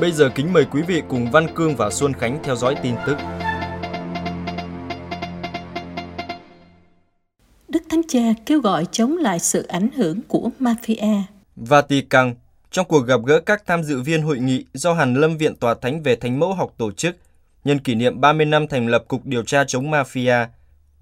Bây giờ kính mời quý vị cùng Văn Cương và Xuân Khánh theo dõi tin tức. Đức Thánh Cha kêu gọi chống lại sự ảnh hưởng của mafia. Vatican trong cuộc gặp gỡ các tham dự viên hội nghị do Hàn Lâm Viện Tòa Thánh về Thánh Mẫu học tổ chức nhân kỷ niệm 30 năm thành lập Cục Điều tra chống Mafia,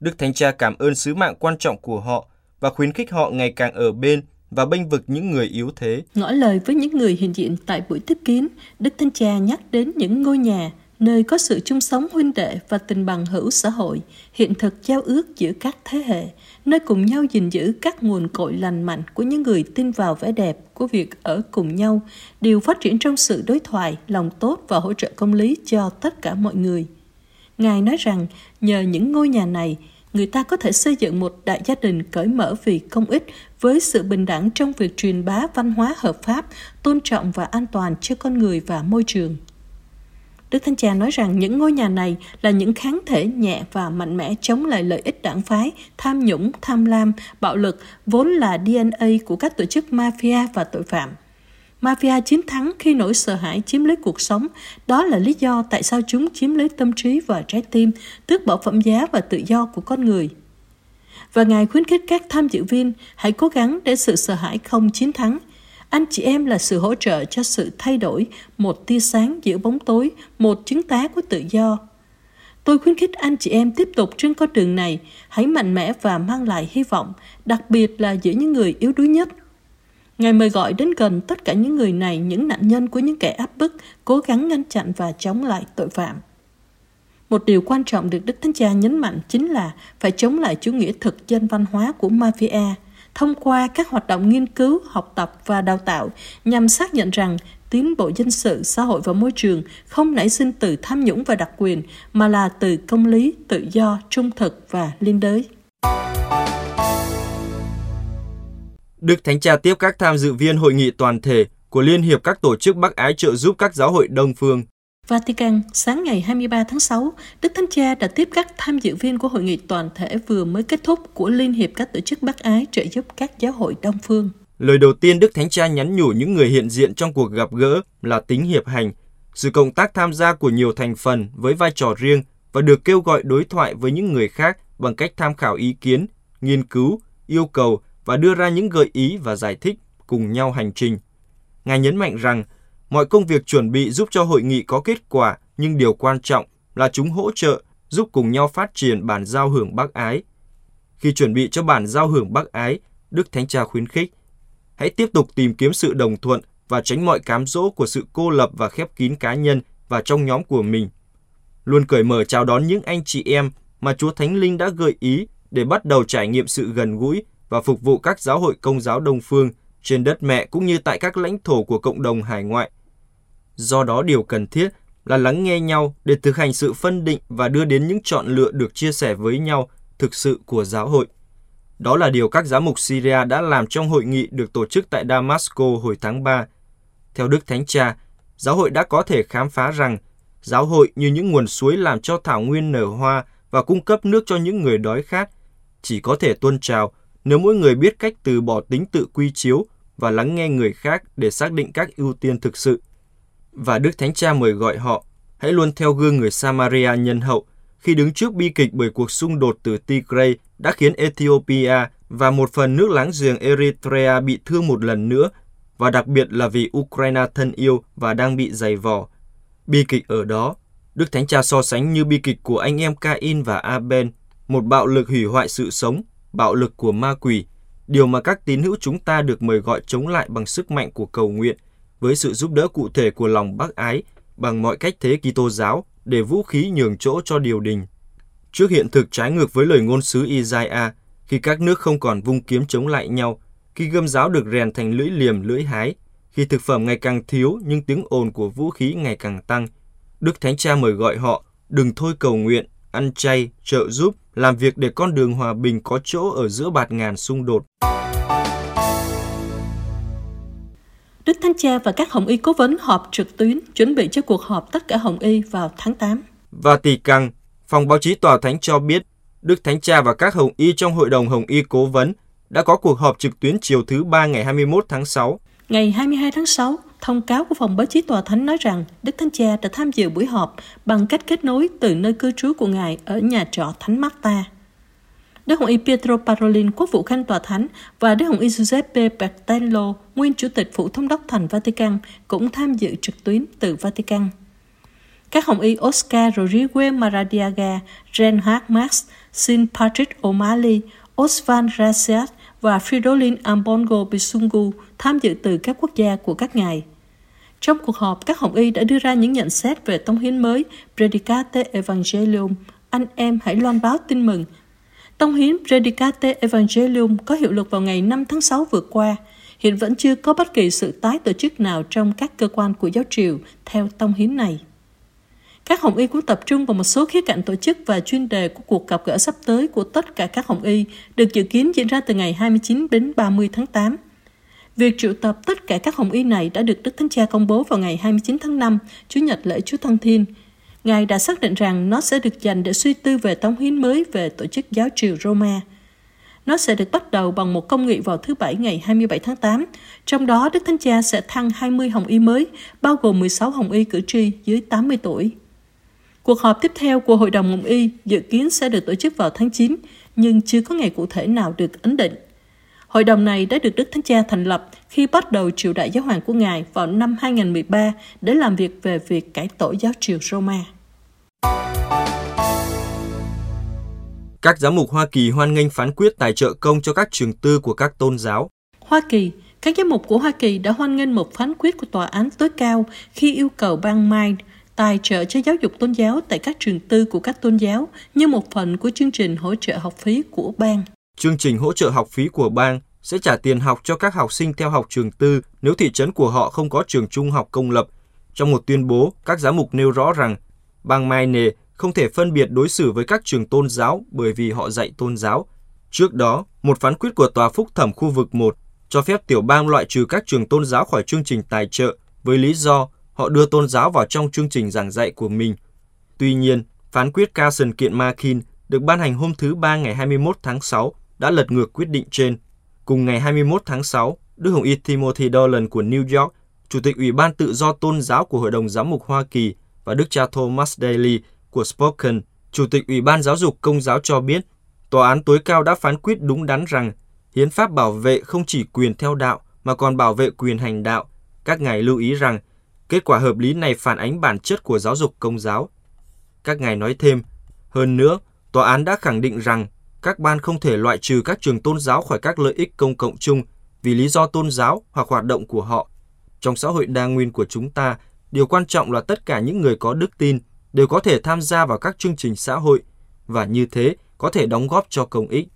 Đức Thánh Cha cảm ơn sứ mạng quan trọng của họ và khuyến khích họ ngày càng ở bên và bênh vực những người yếu thế. Ngỏ lời với những người hiện diện tại buổi tiếp kiến, Đức Thánh Cha nhắc đến những ngôi nhà nơi có sự chung sống huynh đệ và tình bằng hữu xã hội, hiện thực giao ước giữa các thế hệ, nơi cùng nhau gìn giữ các nguồn cội lành mạnh của những người tin vào vẻ đẹp của việc ở cùng nhau, đều phát triển trong sự đối thoại, lòng tốt và hỗ trợ công lý cho tất cả mọi người. Ngài nói rằng nhờ những ngôi nhà này, người ta có thể xây dựng một đại gia đình cởi mở vì công ích với sự bình đẳng trong việc truyền bá văn hóa hợp pháp, tôn trọng và an toàn cho con người và môi trường. Đức Thánh Cha nói rằng những ngôi nhà này là những kháng thể nhẹ và mạnh mẽ chống lại lợi ích đảng phái, tham nhũng, tham lam, bạo lực, vốn là DNA của các tổ chức mafia và tội phạm. Mafia chiến thắng khi nỗi sợ hãi chiếm lấy cuộc sống. Đó là lý do tại sao chúng chiếm lấy tâm trí và trái tim, tước bỏ phẩm giá và tự do của con người. Và Ngài khuyến khích các tham dự viên hãy cố gắng để sự sợ hãi không chiến thắng. Anh chị em là sự hỗ trợ cho sự thay đổi, một tia sáng giữa bóng tối, một chứng tá của tự do. Tôi khuyến khích anh chị em tiếp tục trên con đường này, hãy mạnh mẽ và mang lại hy vọng, đặc biệt là giữa những người yếu đuối nhất. Ngài mời gọi đến gần tất cả những người này, những nạn nhân của những kẻ áp bức, cố gắng ngăn chặn và chống lại tội phạm. Một điều quan trọng được Đức Thánh Cha nhấn mạnh chính là phải chống lại chủ nghĩa thực dân văn hóa của mafia thông qua các hoạt động nghiên cứu, học tập và đào tạo nhằm xác nhận rằng tiến bộ dân sự, xã hội và môi trường không nảy sinh từ tham nhũng và đặc quyền mà là từ công lý, tự do, trung thực và liên đới. Đức Thánh Cha tiếp các tham dự viên hội nghị toàn thể của Liên hiệp các tổ chức Bắc Ái trợ giúp các giáo hội Đông Phương. Vatican, sáng ngày 23 tháng 6, Đức Thánh Cha đã tiếp các tham dự viên của hội nghị toàn thể vừa mới kết thúc của Liên hiệp các tổ chức Bắc Ái trợ giúp các giáo hội Đông Phương. Lời đầu tiên Đức Thánh Cha nhắn nhủ những người hiện diện trong cuộc gặp gỡ là tính hiệp hành, sự cộng tác tham gia của nhiều thành phần với vai trò riêng và được kêu gọi đối thoại với những người khác bằng cách tham khảo ý kiến, nghiên cứu, yêu cầu và đưa ra những gợi ý và giải thích cùng nhau hành trình. Ngài nhấn mạnh rằng mọi công việc chuẩn bị giúp cho hội nghị có kết quả, nhưng điều quan trọng là chúng hỗ trợ giúp cùng nhau phát triển bản giao hưởng bác ái. Khi chuẩn bị cho bản giao hưởng bác ái, Đức Thánh Cha khuyến khích hãy tiếp tục tìm kiếm sự đồng thuận và tránh mọi cám dỗ của sự cô lập và khép kín cá nhân và trong nhóm của mình. Luôn cởi mở chào đón những anh chị em mà Chúa Thánh Linh đã gợi ý để bắt đầu trải nghiệm sự gần gũi và phục vụ các giáo hội công giáo Đông Phương trên đất mẹ cũng như tại các lãnh thổ của cộng đồng hải ngoại. Do đó điều cần thiết là lắng nghe nhau để thực hành sự phân định và đưa đến những chọn lựa được chia sẻ với nhau thực sự của giáo hội. Đó là điều các giám mục Syria đã làm trong hội nghị được tổ chức tại Damasco hồi tháng 3. Theo Đức Thánh Cha, giáo hội đã có thể khám phá rằng giáo hội như những nguồn suối làm cho thảo nguyên nở hoa và cung cấp nước cho những người đói khát, chỉ có thể tuân trào nếu mỗi người biết cách từ bỏ tính tự quy chiếu và lắng nghe người khác để xác định các ưu tiên thực sự. Và Đức Thánh Cha mời gọi họ, hãy luôn theo gương người Samaria nhân hậu khi đứng trước bi kịch bởi cuộc xung đột từ Tigray đã khiến Ethiopia và một phần nước láng giềng Eritrea bị thương một lần nữa, và đặc biệt là vì Ukraine thân yêu và đang bị dày vò. Bi kịch ở đó, Đức Thánh Cha so sánh như bi kịch của anh em Cain và Abel, một bạo lực hủy hoại sự sống, bạo lực của ma quỷ, điều mà các tín hữu chúng ta được mời gọi chống lại bằng sức mạnh của cầu nguyện, với sự giúp đỡ cụ thể của lòng bác ái, bằng mọi cách thế Kitô giáo để vũ khí nhường chỗ cho điều đình. Trước hiện thực trái ngược với lời ngôn sứ Isaiah, khi các nước không còn vung kiếm chống lại nhau, khi gươm giáo được rèn thành lưỡi liềm lưỡi hái, khi thực phẩm ngày càng thiếu nhưng tiếng ồn của vũ khí ngày càng tăng. Đức Thánh Cha mời gọi họ đừng thôi cầu nguyện, ăn chay, trợ giúp, làm việc để con đường hòa bình có chỗ ở giữa bạt ngàn xung đột. Đức Thánh Cha và các Hồng Y cố vấn họp trực tuyến chuẩn bị cho cuộc họp tất cả Hồng Y vào tháng 8. Và tỷ căng, phòng báo chí Tòa Thánh cho biết Đức Thánh Cha và các Hồng Y trong Hội đồng Hồng Y cố vấn đã có cuộc họp trực tuyến chiều thứ ba ngày 21 tháng 6. Ngày 22 tháng 6, thông cáo của phòng báo chí Tòa Thánh nói rằng Đức Thánh Cha đã tham dự buổi họp bằng cách kết nối từ nơi cư trú của Ngài ở nhà trọ Thánh Marta. Đức Hồng Y Pietro Parolin, quốc vụ khanh tòa thánh, và Đức Hồng Y Giuseppe Bertello, nguyên chủ tịch phủ thống đốc thành Vatican, cũng tham dự trực tuyến từ Vatican. Các Hồng Y Oscar Rodriguez Maradiaga, Reinhard Marx, Sin Patrick O'Malley, Osvan Rasiat và Fridolin Ambongo Bisungu tham dự từ các quốc gia của các ngài. Trong cuộc họp, các Hồng Y đã đưa ra những nhận xét về tông hiến mới Predicate Evangelium, anh em hãy loan báo tin mừng Tông hiến Predicate Evangelium có hiệu lực vào ngày 5 tháng 6 vừa qua. Hiện vẫn chưa có bất kỳ sự tái tổ chức nào trong các cơ quan của giáo triều theo tông hiến này. Các Hồng Y cũng tập trung vào một số khía cạnh tổ chức và chuyên đề của cuộc gặp gỡ sắp tới của tất cả các Hồng Y được dự kiến diễn ra từ ngày 29 đến 30 tháng 8. Việc triệu tập tất cả các Hồng Y này đã được Đức Thánh Cha công bố vào ngày 29 tháng 5, Chủ nhật lễ Chúa Thăng Thiên, Ngài đã xác định rằng nó sẽ được dành để suy tư về tống hiến mới về tổ chức giáo triều Roma. Nó sẽ được bắt đầu bằng một công nghị vào thứ Bảy ngày 27 tháng 8, trong đó Đức Thánh Cha sẽ thăng 20 hồng y mới, bao gồm 16 hồng y cử tri dưới 80 tuổi. Cuộc họp tiếp theo của Hội đồng Hồng Y dự kiến sẽ được tổ chức vào tháng 9, nhưng chưa có ngày cụ thể nào được ấn định. Hội đồng này đã được Đức Thánh Cha thành lập khi bắt đầu triều đại giáo hoàng của Ngài vào năm 2013 để làm việc về việc cải tổ giáo triều Roma. Các giám mục Hoa Kỳ hoan nghênh phán quyết tài trợ công cho các trường tư của các tôn giáo. Hoa Kỳ, các giám mục của Hoa Kỳ đã hoan nghênh một phán quyết của tòa án tối cao khi yêu cầu bang Maine tài trợ cho giáo dục tôn giáo tại các trường tư của các tôn giáo như một phần của chương trình hỗ trợ học phí của bang. Chương trình hỗ trợ học phí của bang sẽ trả tiền học cho các học sinh theo học trường tư nếu thị trấn của họ không có trường trung học công lập. Trong một tuyên bố, các giám mục nêu rõ rằng bang Maine không thể phân biệt đối xử với các trường tôn giáo bởi vì họ dạy tôn giáo. Trước đó, một phán quyết của Tòa Phúc thẩm khu vực 1 cho phép tiểu bang loại trừ các trường tôn giáo khỏi chương trình tài trợ với lý do họ đưa tôn giáo vào trong chương trình giảng dạy của mình. Tuy nhiên, phán quyết Carson kiện Markin được ban hành hôm thứ Ba ngày 21 tháng 6 đã lật ngược quyết định trên. Cùng ngày 21 tháng 6, Đức Hồng Y Timothy Dolan của New York, Chủ tịch Ủy ban Tự do Tôn giáo của Hội đồng Giám mục Hoa Kỳ và Đức cha Thomas Daly của Spoken, Chủ tịch Ủy ban Giáo dục Công giáo cho biết, Tòa án tối cao đã phán quyết đúng đắn rằng hiến pháp bảo vệ không chỉ quyền theo đạo mà còn bảo vệ quyền hành đạo. Các ngài lưu ý rằng kết quả hợp lý này phản ánh bản chất của giáo dục công giáo. Các ngài nói thêm, hơn nữa, tòa án đã khẳng định rằng các ban không thể loại trừ các trường tôn giáo khỏi các lợi ích công cộng chung vì lý do tôn giáo hoặc hoạt động của họ. Trong xã hội đa nguyên của chúng ta, điều quan trọng là tất cả những người có đức tin đều có thể tham gia vào các chương trình xã hội và như thế có thể đóng góp cho công ích.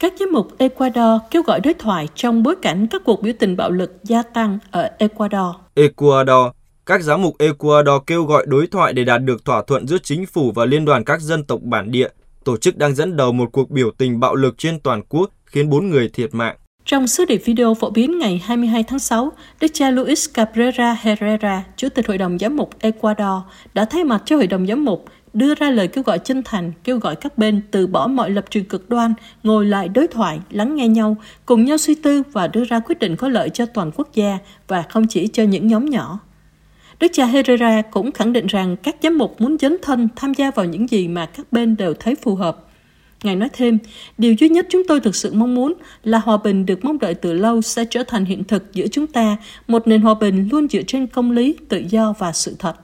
Các giám mục Ecuador kêu gọi đối thoại trong bối cảnh các cuộc biểu tình bạo lực gia tăng ở Ecuador. Ecuador các giám mục Ecuador kêu gọi đối thoại để đạt được thỏa thuận giữa chính phủ và liên đoàn các dân tộc bản địa. Tổ chức đang dẫn đầu một cuộc biểu tình bạo lực trên toàn quốc khiến 4 người thiệt mạng. Trong sứ điệp video phổ biến ngày 22 tháng 6, Đức cha Luis Cabrera Herrera, Chủ tịch Hội đồng Giám mục Ecuador, đã thay mặt cho Hội đồng Giám mục đưa ra lời kêu gọi chân thành, kêu gọi các bên từ bỏ mọi lập trường cực đoan, ngồi lại đối thoại, lắng nghe nhau, cùng nhau suy tư và đưa ra quyết định có lợi cho toàn quốc gia và không chỉ cho những nhóm nhỏ. Đức cha Herrera cũng khẳng định rằng các giám mục muốn dấn thân tham gia vào những gì mà các bên đều thấy phù hợp. Ngài nói thêm, điều duy nhất chúng tôi thực sự mong muốn là hòa bình được mong đợi từ lâu sẽ trở thành hiện thực giữa chúng ta, một nền hòa bình luôn dựa trên công lý, tự do và sự thật.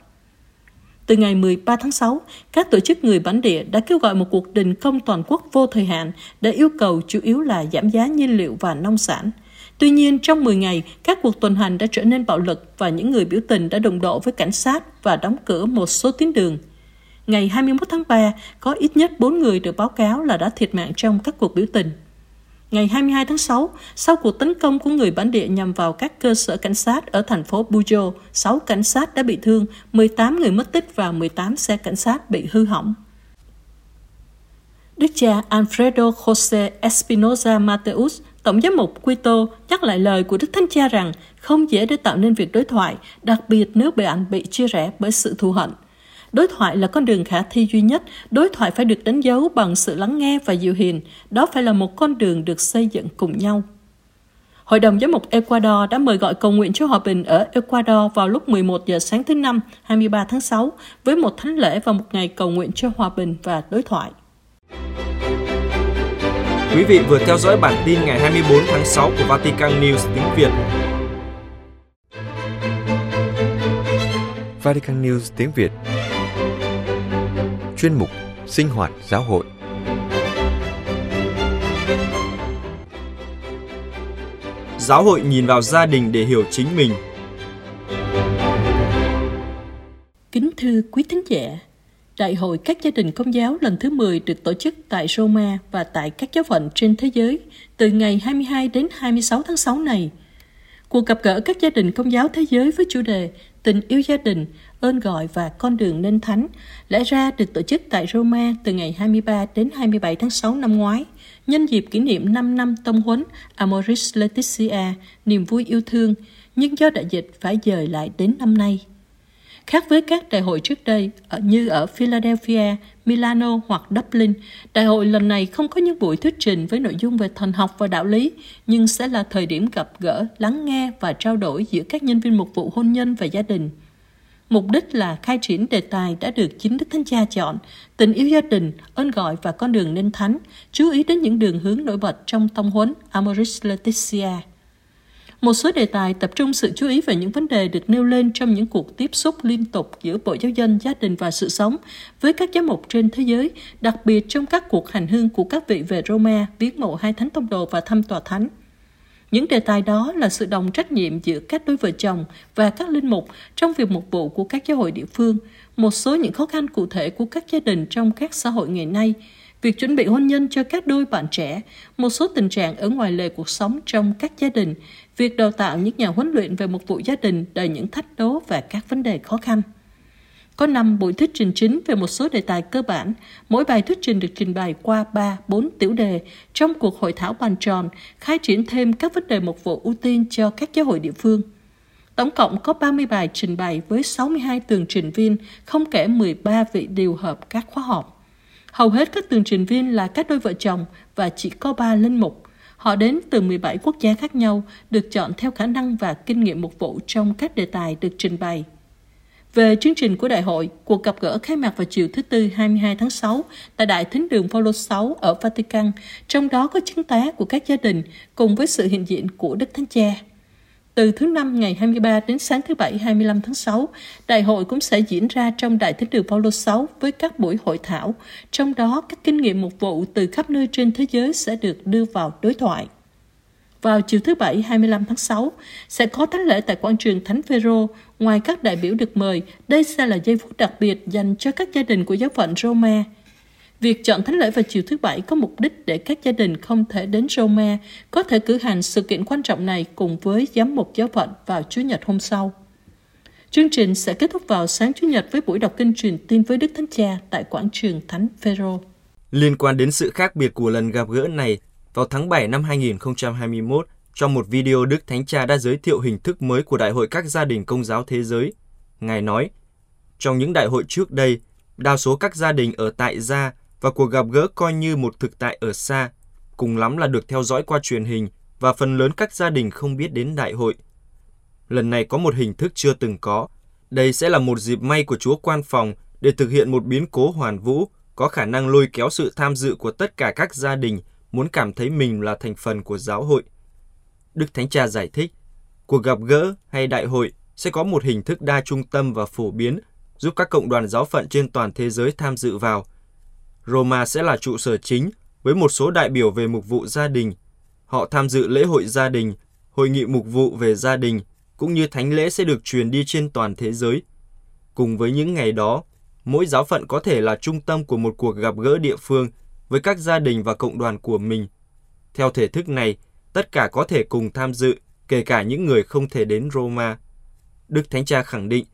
Từ ngày 13 tháng 6, các tổ chức người bản địa đã kêu gọi một cuộc đình công toàn quốc vô thời hạn để yêu cầu chủ yếu là giảm giá nhiên liệu và nông sản – Tuy nhiên, trong 10 ngày, các cuộc tuần hành đã trở nên bạo lực và những người biểu tình đã đụng độ với cảnh sát và đóng cửa một số tuyến đường. Ngày 21 tháng 3, có ít nhất 4 người được báo cáo là đã thiệt mạng trong các cuộc biểu tình. Ngày 22 tháng 6, sau cuộc tấn công của người bản địa nhằm vào các cơ sở cảnh sát ở thành phố Bujo, 6 cảnh sát đã bị thương, 18 người mất tích và 18 xe cảnh sát bị hư hỏng. Đức cha Alfredo Jose Espinoza Mateus, Tổng giám mục Quito, nhắc lại lời của Đức Thánh Cha rằng không dễ để tạo nên việc đối thoại, đặc biệt nếu bạn bị chia rẽ bởi sự thù hận. Đối thoại là con đường khả thi duy nhất. Đối thoại phải được đánh dấu bằng sự lắng nghe và dịu hiền. Đó phải là một con đường được xây dựng cùng nhau. Hội đồng giám mục Ecuador đã mời gọi cầu nguyện cho hòa bình ở Ecuador vào lúc 11 giờ sáng thứ Năm, 23 tháng 6, với một thánh lễ và một ngày cầu nguyện cho hòa bình và đối thoại. Quý vị vừa theo dõi bản tin ngày 24 tháng 6 của Vatican News tiếng Việt. Vatican News tiếng Việt Chuyên mục Sinh hoạt giáo hội Giáo hội nhìn vào gia đình để hiểu chính mình. Kính thưa quý thính giả, Đại hội các gia đình công giáo lần thứ 10 được tổ chức tại Roma và tại các giáo phận trên thế giới từ ngày 22 đến 26 tháng 6 này. Cuộc gặp gỡ các gia đình công giáo thế giới với chủ đề Tình yêu gia đình, ơn gọi và con đường nên thánh lẽ ra được tổ chức tại Roma từ ngày 23 đến 27 tháng 6 năm ngoái, nhân dịp kỷ niệm 5 năm tông huấn Amoris Laetitia, niềm vui yêu thương, nhưng do đại dịch phải dời lại đến năm nay. Khác với các đại hội trước đây như ở Philadelphia, Milano hoặc Dublin, đại hội lần này không có những buổi thuyết trình với nội dung về thần học và đạo lý, nhưng sẽ là thời điểm gặp gỡ, lắng nghe và trao đổi giữa các nhân viên mục vụ hôn nhân và gia đình. Mục đích là khai triển đề tài đã được chính Đức Thánh Cha chọn, tình yêu gia đình, ơn gọi và con đường nên thánh, chú ý đến những đường hướng nổi bật trong tông huấn Amoris Laetitia. Một số đề tài tập trung sự chú ý về những vấn đề được nêu lên trong những cuộc tiếp xúc liên tục giữa Bộ Giáo dân, gia đình và sự sống với các giám mục trên thế giới, đặc biệt trong các cuộc hành hương của các vị về Roma, viếng mộ hai thánh tông đồ và thăm tòa thánh. Những đề tài đó là sự đồng trách nhiệm giữa các đôi vợ chồng và các linh mục trong việc mục vụ của các giáo hội địa phương, một số những khó khăn cụ thể của các gia đình trong các xã hội ngày nay, việc chuẩn bị hôn nhân cho các đôi bạn trẻ, một số tình trạng ở ngoài lề cuộc sống trong các gia đình, việc đào tạo những nhà huấn luyện về một vụ gia đình đầy những thách đố và các vấn đề khó khăn. Có 5 buổi thuyết trình chính về một số đề tài cơ bản. Mỗi bài thuyết trình được trình bày qua 3-4 tiểu đề trong cuộc hội thảo bàn tròn, khai triển thêm các vấn đề mục vụ ưu tiên cho các giáo hội địa phương. Tổng cộng có 30 bài trình bày với 62 tường trình viên, không kể 13 vị điều hợp các khóa họp. Hầu hết các tường trình viên là các đôi vợ chồng và chỉ có 3 linh mục. Họ đến từ 17 quốc gia khác nhau, được chọn theo khả năng và kinh nghiệm mục vụ trong các đề tài được trình bày. Về chương trình của đại hội, cuộc gặp gỡ khai mạc vào chiều thứ Tư 22 tháng 6 tại Đại Thính đường Phaolô 6 ở Vatican, trong đó có chứng tá của các gia đình cùng với sự hiện diện của Đức Thánh Cha. Từ thứ Năm ngày 23 đến sáng thứ Bảy 25 tháng 6, đại hội cũng sẽ diễn ra trong Đại Thính đường Phaolô 6 với các buổi hội thảo, trong đó các kinh nghiệm mục vụ từ khắp nơi trên thế giới sẽ được đưa vào đối thoại. Vào chiều thứ Bảy 25 tháng 6, sẽ có thánh lễ tại quảng trường Thánh Phêrô. Ngoài các đại biểu được mời, đây sẽ là giây phút đặc biệt dành cho các gia đình của giáo phận Roma. Việc chọn thánh lễ vào chiều thứ Bảy có mục đích để các gia đình không thể đến Roma có thể cử hành sự kiện quan trọng này cùng với giám mục giáo phận vào Chủ nhật hôm sau. Chương trình sẽ kết thúc vào sáng Chủ nhật với buổi đọc kinh truyền tin với Đức Thánh Cha tại quảng trường Thánh Phêrô. Liên quan đến sự khác biệt của lần gặp gỡ này, vào tháng 7 năm 2021, trong một video Đức Thánh Cha đã giới thiệu hình thức mới của Đại hội các gia đình công giáo thế giới. Ngài nói, trong những đại hội trước đây, đa số các gia đình ở tại gia và cuộc gặp gỡ coi như một thực tại ở xa, cùng lắm là được theo dõi qua truyền hình và phần lớn các gia đình không biết đến đại hội. Lần này có một hình thức chưa từng có. Đây sẽ là một dịp may của Chúa Quan Phòng để thực hiện một biến cố hoàn vũ, có khả năng lôi kéo sự tham dự của tất cả các gia đình muốn cảm thấy mình là thành phần của giáo hội. Đức Thánh Cha giải thích, cuộc gặp gỡ hay đại hội sẽ có một hình thức đa trung tâm và phổ biến, giúp các cộng đoàn giáo phận trên toàn thế giới tham dự vào. Roma sẽ là trụ sở chính với một số đại biểu về mục vụ gia đình. Họ tham dự lễ hội gia đình, hội nghị mục vụ về gia đình, cũng như thánh lễ sẽ được truyền đi trên toàn thế giới. Cùng với những ngày đó, mỗi giáo phận có thể là trung tâm của một cuộc gặp gỡ địa phương với các gia đình và cộng đoàn của mình. Theo thể thức này, tất cả có thể cùng tham dự, kể cả những người không thể đến Roma. Đức Thánh Cha khẳng định,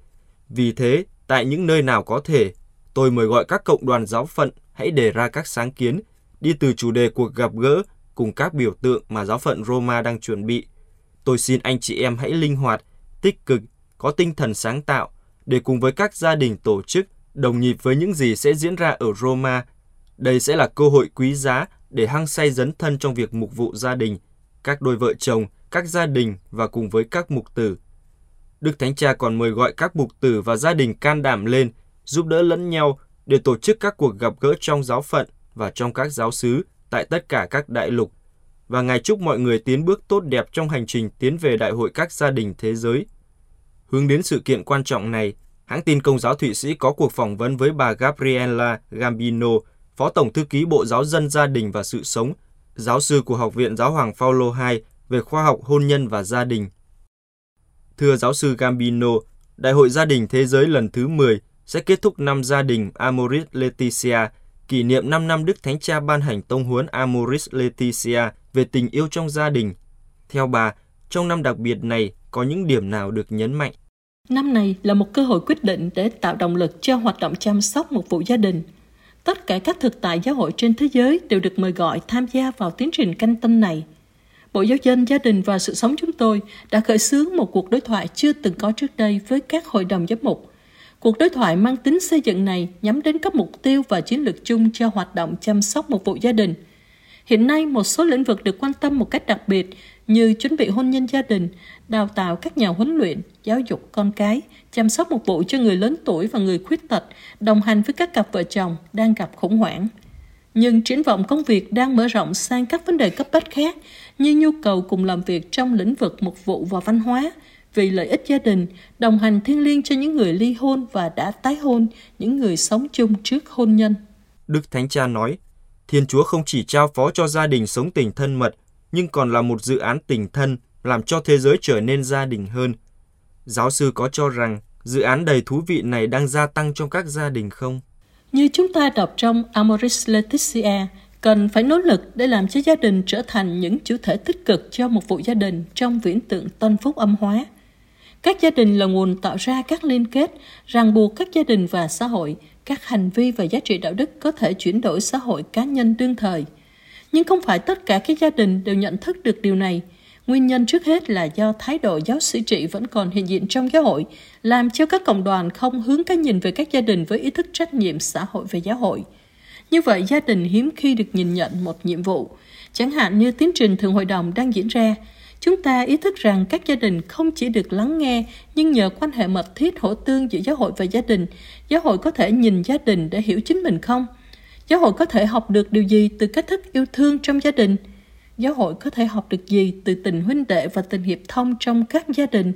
vì thế, tại những nơi nào có thể, tôi mời gọi các cộng đoàn giáo phận hãy đề ra các sáng kiến đi từ chủ đề cuộc gặp gỡ cùng các biểu tượng mà giáo phận Roma đang chuẩn bị. Tôi xin anh chị em hãy linh hoạt, tích cực, có tinh thần sáng tạo để cùng với các gia đình tổ chức đồng nhịp với những gì sẽ diễn ra ở Roma. Đây sẽ là cơ hội quý giá để hăng say dấn thân trong việc mục vụ gia đình, các đôi vợ chồng, các gia đình và cùng với các mục tử. Đức Thánh Cha còn mời gọi các mục tử và gia đình can đảm lên, giúp đỡ lẫn nhau để tổ chức các cuộc gặp gỡ trong giáo phận và trong các giáo xứ tại tất cả các đại lục. Và Ngài chúc mọi người tiến bước tốt đẹp trong hành trình tiến về Đại hội các gia đình thế giới. Hướng đến sự kiện quan trọng này, hãng tin Công giáo Thụy Sĩ có cuộc phỏng vấn với bà Gabriela Gambino, Phó Tổng Thư ký Bộ Giáo dân Gia đình và Sự Sống, giáo sư của Học viện Giáo hoàng Phaolô II về khoa học hôn nhân và gia đình. Thưa giáo sư Gambino, Đại hội Gia đình Thế giới lần thứ 10 sẽ kết thúc năm gia đình Amoris Laetitia, kỷ niệm 5 năm Đức Thánh Cha ban hành tông huấn Amoris Laetitia về tình yêu trong gia đình. Theo bà, trong năm đặc biệt này có những điểm nào được nhấn mạnh? Năm này là một cơ hội quyết định để tạo động lực cho hoạt động chăm sóc một vụ gia đình. Tất cả các thực tại giáo hội trên thế giới đều được mời gọi tham gia vào tiến trình canh tân này. Bộ Giáo dân, Gia đình và Sự sống chúng tôi đã khởi xướng một cuộc đối thoại chưa từng có trước đây với các hội đồng giám mục Cuộc đối thoại mang tính xây dựng này nhắm đến các mục tiêu và chiến lược chung cho hoạt động chăm sóc một vụ gia đình. Hiện nay, một số lĩnh vực được quan tâm một cách đặc biệt như chuẩn bị hôn nhân gia đình, đào tạo các nhà huấn luyện, giáo dục con cái, chăm sóc một bộ cho người lớn tuổi và người khuyết tật, đồng hành với các cặp vợ chồng đang gặp khủng hoảng. Nhưng triển vọng công việc đang mở rộng sang các vấn đề cấp bách khác như nhu cầu cùng làm việc trong lĩnh vực mục vụ và văn hóa, vì lợi ích gia đình, đồng hành thiêng liêng cho những người ly hôn và đã tái hôn, những người sống chung trước hôn nhân. Đức Thánh Cha nói, Thiên Chúa không chỉ trao phó cho gia đình sống tình thân mật, nhưng còn là một dự án tình thân làm cho thế giới trở nên gia đình hơn. Giáo sư có cho rằng dự án đầy thú vị này đang gia tăng trong các gia đình không? Như chúng ta đọc trong Amoris Laetitia, cần phải nỗ lực để làm cho gia đình trở thành những chủ thể tích cực cho một vụ gia đình trong viễn tượng tân phúc âm hóa. Các gia đình là nguồn tạo ra các liên kết, ràng buộc các gia đình và xã hội, các hành vi và giá trị đạo đức có thể chuyển đổi xã hội cá nhân đương thời. Nhưng không phải tất cả các gia đình đều nhận thức được điều này. Nguyên nhân trước hết là do thái độ giáo sĩ trị vẫn còn hiện diện trong giáo hội, làm cho các cộng đoàn không hướng cái nhìn về các gia đình với ý thức trách nhiệm xã hội về giáo hội. Như vậy, gia đình hiếm khi được nhìn nhận một nhiệm vụ. Chẳng hạn như tiến trình thường hội đồng đang diễn ra, Chúng ta ý thức rằng các gia đình không chỉ được lắng nghe, nhưng nhờ quan hệ mật thiết hỗ tương giữa giáo hội và gia đình, giáo hội có thể nhìn gia đình để hiểu chính mình không? Giáo hội có thể học được điều gì từ cách thức yêu thương trong gia đình? Giáo hội có thể học được gì từ tình huynh đệ và tình hiệp thông trong các gia đình?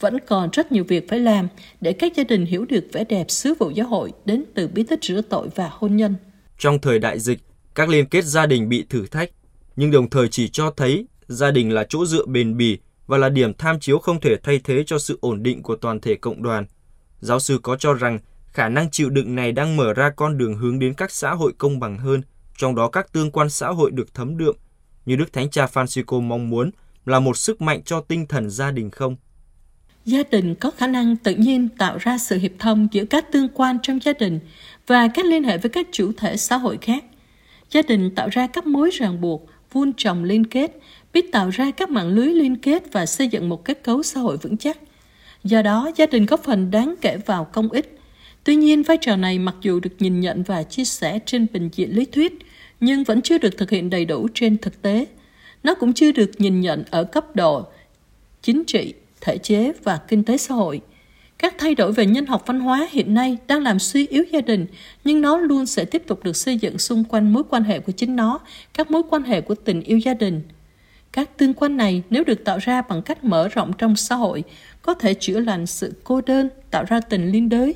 Vẫn còn rất nhiều việc phải làm để các gia đình hiểu được vẻ đẹp sứ vụ giáo hội đến từ bí tích rửa tội và hôn nhân. Trong thời đại dịch, các liên kết gia đình bị thử thách, nhưng đồng thời chỉ cho thấy gia đình là chỗ dựa bền bỉ và là điểm tham chiếu không thể thay thế cho sự ổn định của toàn thể cộng đoàn. Giáo sư có cho rằng khả năng chịu đựng này đang mở ra con đường hướng đến các xã hội công bằng hơn, trong đó các tương quan xã hội được thấm đượm, như Đức Thánh Cha Francisco mong muốn là một sức mạnh cho tinh thần gia đình không? Gia đình có khả năng tự nhiên tạo ra sự hiệp thông giữa các tương quan trong gia đình và các liên hệ với các chủ thể xã hội khác. Gia đình tạo ra các mối ràng buộc, vun trồng liên kết biết tạo ra các mạng lưới liên kết và xây dựng một kết cấu xã hội vững chắc. Do đó, gia đình có phần đáng kể vào công ích. Tuy nhiên, vai trò này mặc dù được nhìn nhận và chia sẻ trên bình diện lý thuyết, nhưng vẫn chưa được thực hiện đầy đủ trên thực tế. Nó cũng chưa được nhìn nhận ở cấp độ chính trị, thể chế và kinh tế xã hội. Các thay đổi về nhân học văn hóa hiện nay đang làm suy yếu gia đình, nhưng nó luôn sẽ tiếp tục được xây dựng xung quanh mối quan hệ của chính nó, các mối quan hệ của tình yêu gia đình, các tương quan này nếu được tạo ra bằng cách mở rộng trong xã hội, có thể chữa lành sự cô đơn, tạo ra tình liên đới.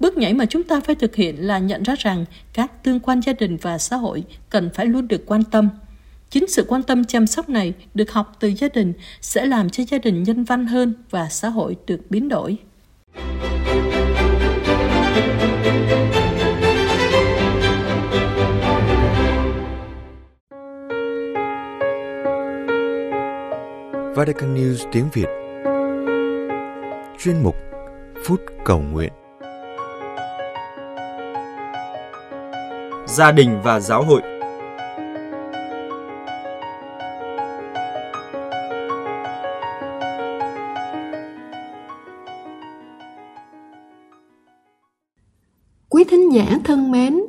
Bước nhảy mà chúng ta phải thực hiện là nhận ra rằng các tương quan gia đình và xã hội cần phải luôn được quan tâm. Chính sự quan tâm chăm sóc này được học từ gia đình sẽ làm cho gia đình nhân văn hơn và xã hội được biến đổi. Vatican News tiếng Việt Chuyên mục Phút Cầu Nguyện Gia đình và giáo hội Quý thính giả thân mến,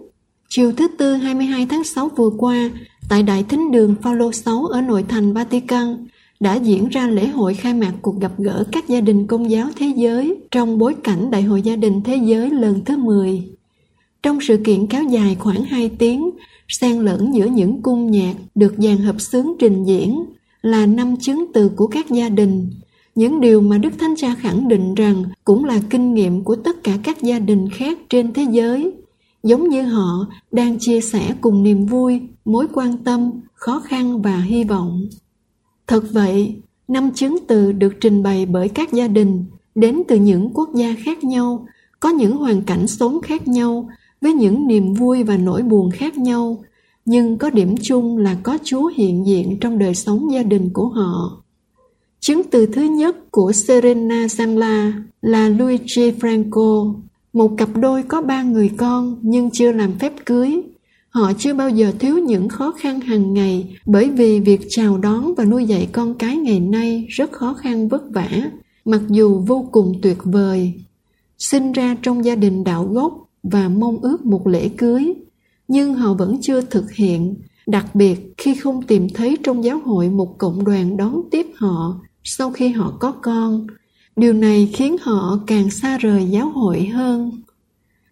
chiều thứ Tư 22 tháng 6 vừa qua, tại Đại Thính đường Phaolô 6 ở nội thành Vatican, đã diễn ra lễ hội khai mạc cuộc gặp gỡ các gia đình công giáo thế giới trong bối cảnh Đại hội Gia đình Thế giới lần thứ 10. Trong sự kiện kéo dài khoảng 2 tiếng, xen lẫn giữa những cung nhạc được dàn hợp xướng trình diễn là năm chứng từ của các gia đình, những điều mà Đức Thánh Cha khẳng định rằng cũng là kinh nghiệm của tất cả các gia đình khác trên thế giới, giống như họ đang chia sẻ cùng niềm vui, mối quan tâm, khó khăn và hy vọng. Thật vậy, năm chứng từ được trình bày bởi các gia đình đến từ những quốc gia khác nhau, có những hoàn cảnh sống khác nhau, với những niềm vui và nỗi buồn khác nhau, nhưng có điểm chung là có Chúa hiện diện trong đời sống gia đình của họ. Chứng từ thứ nhất của Serena Sanla là Luigi Franco, một cặp đôi có ba người con nhưng chưa làm phép cưới. Họ chưa bao giờ thiếu những khó khăn hàng ngày bởi vì việc chào đón và nuôi dạy con cái ngày nay rất khó khăn vất vả, mặc dù vô cùng tuyệt vời. Sinh ra trong gia đình đạo gốc và mong ước một lễ cưới, nhưng họ vẫn chưa thực hiện, đặc biệt khi không tìm thấy trong giáo hội một cộng đoàn đón tiếp họ sau khi họ có con. Điều này khiến họ càng xa rời giáo hội hơn.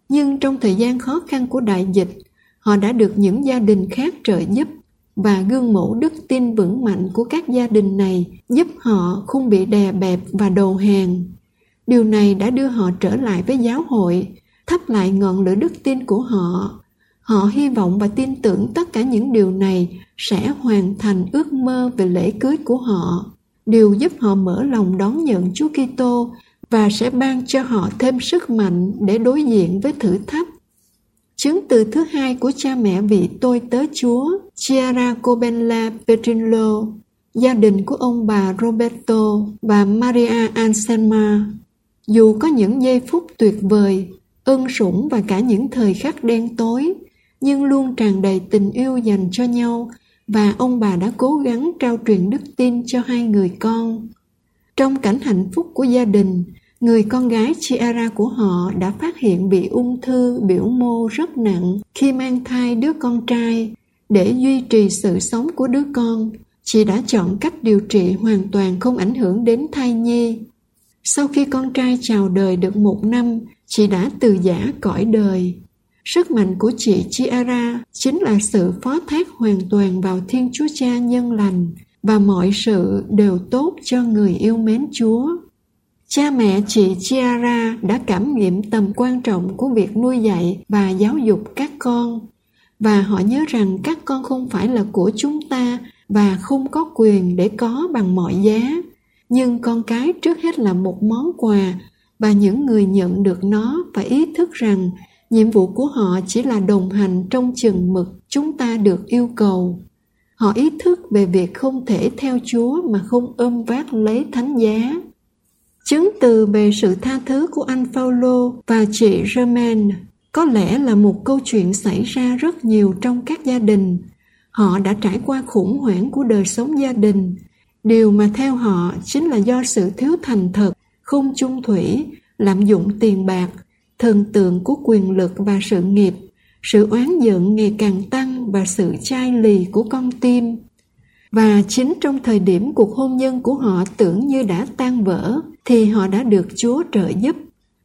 Nhưng trong thời gian khó khăn của đại dịch, họ đã được những gia đình khác trợ giúp và gương mẫu đức tin vững mạnh của các gia đình này giúp họ không bị đè bẹp và đầu hàng. Điều này đã đưa họ trở lại với giáo hội, thắp lại ngọn lửa đức tin của họ. Họ hy vọng và tin tưởng tất cả những điều này sẽ hoàn thành ước mơ về lễ cưới của họ điều giúp họ mở lòng đón nhận Chúa Kitô và sẽ ban cho họ thêm sức mạnh để đối diện với thử thách. Chứng từ thứ hai của cha mẹ vị tôi tớ Chúa, Chiara cobenla Petrillo, gia đình của ông bà Roberto và Maria Anselma. Dù có những giây phút tuyệt vời, ân sủng và cả những thời khắc đen tối, nhưng luôn tràn đầy tình yêu dành cho nhau và ông bà đã cố gắng trao truyền đức tin cho hai người con. Trong cảnh hạnh phúc của gia đình, người con gái Chiara của họ đã phát hiện bị ung thư biểu mô rất nặng khi mang thai đứa con trai. Để duy trì sự sống của đứa con, chị đã chọn cách điều trị hoàn toàn không ảnh hưởng đến thai nhi. Sau khi con trai chào đời được một năm, chị đã từ giả cõi đời. Sức mạnh của chị, Chiara, chính là sự phó thác hoàn toàn vào Thiên Chúa Cha nhân lành, và mọi sự đều tốt cho người yêu mến Chúa. Cha mẹ chị, Chiara, đã cảm nghiệm tầm quan trọng của việc nuôi dạy và giáo dục các con và họ nhớ rằng các con không phải là của chúng ta và không có quyền để có bằng mọi giá nhưng con cái trước hết là một món quà và những người nhận được nó phải ý thức rằng nhiệm vụ của họ chỉ là đồng hành trong chừng mực chúng ta được yêu cầu. Họ ý thức về việc không thể theo chúa mà không ôm vác lấy thánh giá. Chứng từ về sự tha thứ của anh Paulo và chị German có lẽ là một câu chuyện xảy ra rất nhiều trong các gia đình. Họ đã trải qua khủng hoảng của đời sống gia đình. Điều mà theo họ chính là do sự thiếu thành thật không chung thủy lạm dụng tiền bạc thần tượng của quyền lực và sự nghiệp, sự oán giận ngày càng tăng và sự chai lì của con tim. Và chính trong thời điểm cuộc hôn nhân của họ tưởng như đã tan vỡ, thì họ đã được Chúa trợ giúp.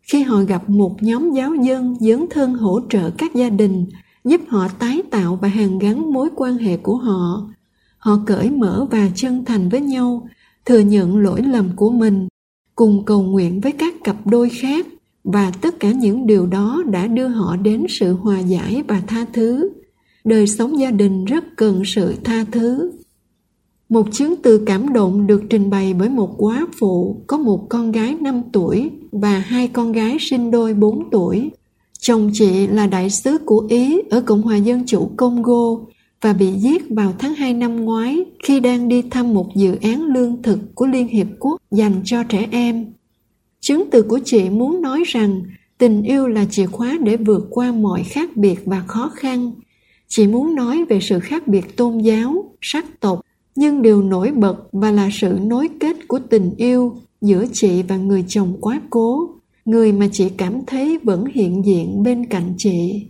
Khi họ gặp một nhóm giáo dân dấn thân hỗ trợ các gia đình, giúp họ tái tạo và hàn gắn mối quan hệ của họ. Họ cởi mở và chân thành với nhau, thừa nhận lỗi lầm của mình, cùng cầu nguyện với các cặp đôi khác và tất cả những điều đó đã đưa họ đến sự hòa giải và tha thứ. Đời sống gia đình rất cần sự tha thứ. Một chứng từ cảm động được trình bày bởi một quá phụ, có một con gái 5 tuổi và hai con gái sinh đôi 4 tuổi. Chồng chị là đại sứ của Ý ở Cộng hòa Dân chủ Congo và bị giết vào tháng 2 năm ngoái khi đang đi thăm một dự án lương thực của Liên Hiệp Quốc dành cho trẻ em. Chứng từ của chị muốn nói rằng tình yêu là chìa khóa để vượt qua mọi khác biệt và khó khăn. Chị muốn nói về sự khác biệt tôn giáo, sắc tộc, nhưng điều nổi bật và là sự nối kết của tình yêu giữa chị và người chồng quá cố, người mà chị cảm thấy vẫn hiện diện bên cạnh chị.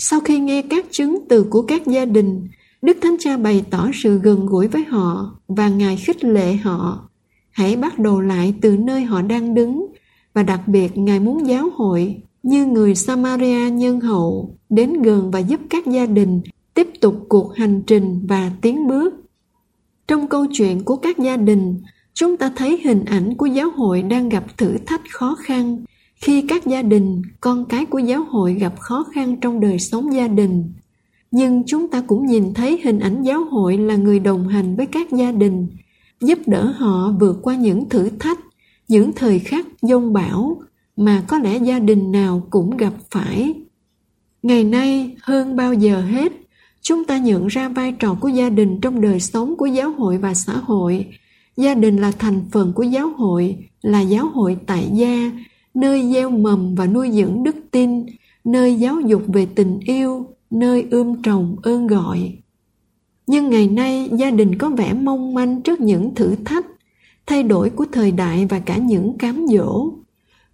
Sau khi nghe các chứng từ của các gia đình, Đức Thánh Cha bày tỏ sự gần gũi với họ và Ngài khích lệ họ. Hãy bắt đầu lại từ nơi họ đang đứng và đặc biệt Ngài muốn giáo hội như người Samaria nhân hậu đến gần và giúp các gia đình tiếp tục cuộc hành trình và tiến bước. Trong câu chuyện của các gia đình, chúng ta thấy hình ảnh của giáo hội đang gặp thử thách khó khăn khi các gia đình, con cái của giáo hội gặp khó khăn trong đời sống gia đình. Nhưng chúng ta cũng nhìn thấy hình ảnh giáo hội là người đồng hành với các gia đình, giúp đỡ họ vượt qua những thử thách, những thời khắc dông bão mà có lẽ gia đình nào cũng gặp phải. Ngày nay, hơn bao giờ hết, chúng ta nhận ra vai trò của gia đình trong đời sống của giáo hội và xã hội. Gia đình là thành phần của giáo hội, là giáo hội tại gia nơi gieo mầm và nuôi dưỡng đức tin, nơi giáo dục về tình yêu, nơi ươm trồng ơn gọi. Nhưng ngày nay, gia đình có vẻ mong manh trước những thử thách, thay đổi của thời đại và cả những cám dỗ.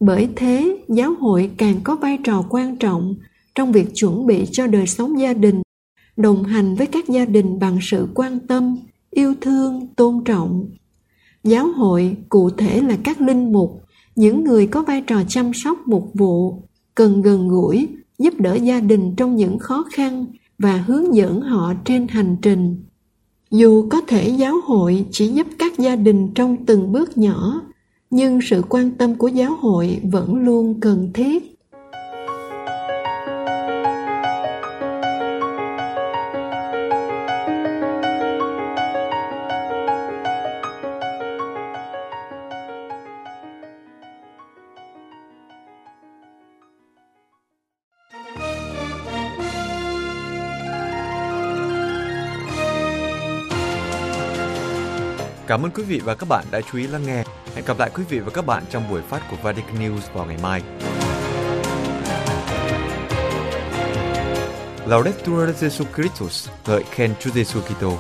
Bởi thế, giáo hội càng có vai trò quan trọng trong việc chuẩn bị cho đời sống gia đình, đồng hành với các gia đình bằng sự quan tâm, yêu thương, tôn trọng. Giáo hội cụ thể là các linh mục những người có vai trò chăm sóc mục vụ, cần gần gũi, giúp đỡ gia đình trong những khó khăn và hướng dẫn họ trên hành trình. Dù có thể giáo hội chỉ giúp các gia đình trong từng bước nhỏ, nhưng sự quan tâm của giáo hội vẫn luôn cần thiết. Cảm ơn quý vị và các bạn đã chú ý lắng nghe. Hẹn gặp lại quý vị và các bạn trong buổi phát của Vatican News vào ngày mai. Laudetur Jesu Christus, ngợi khen Chúa Giêsu Kitô.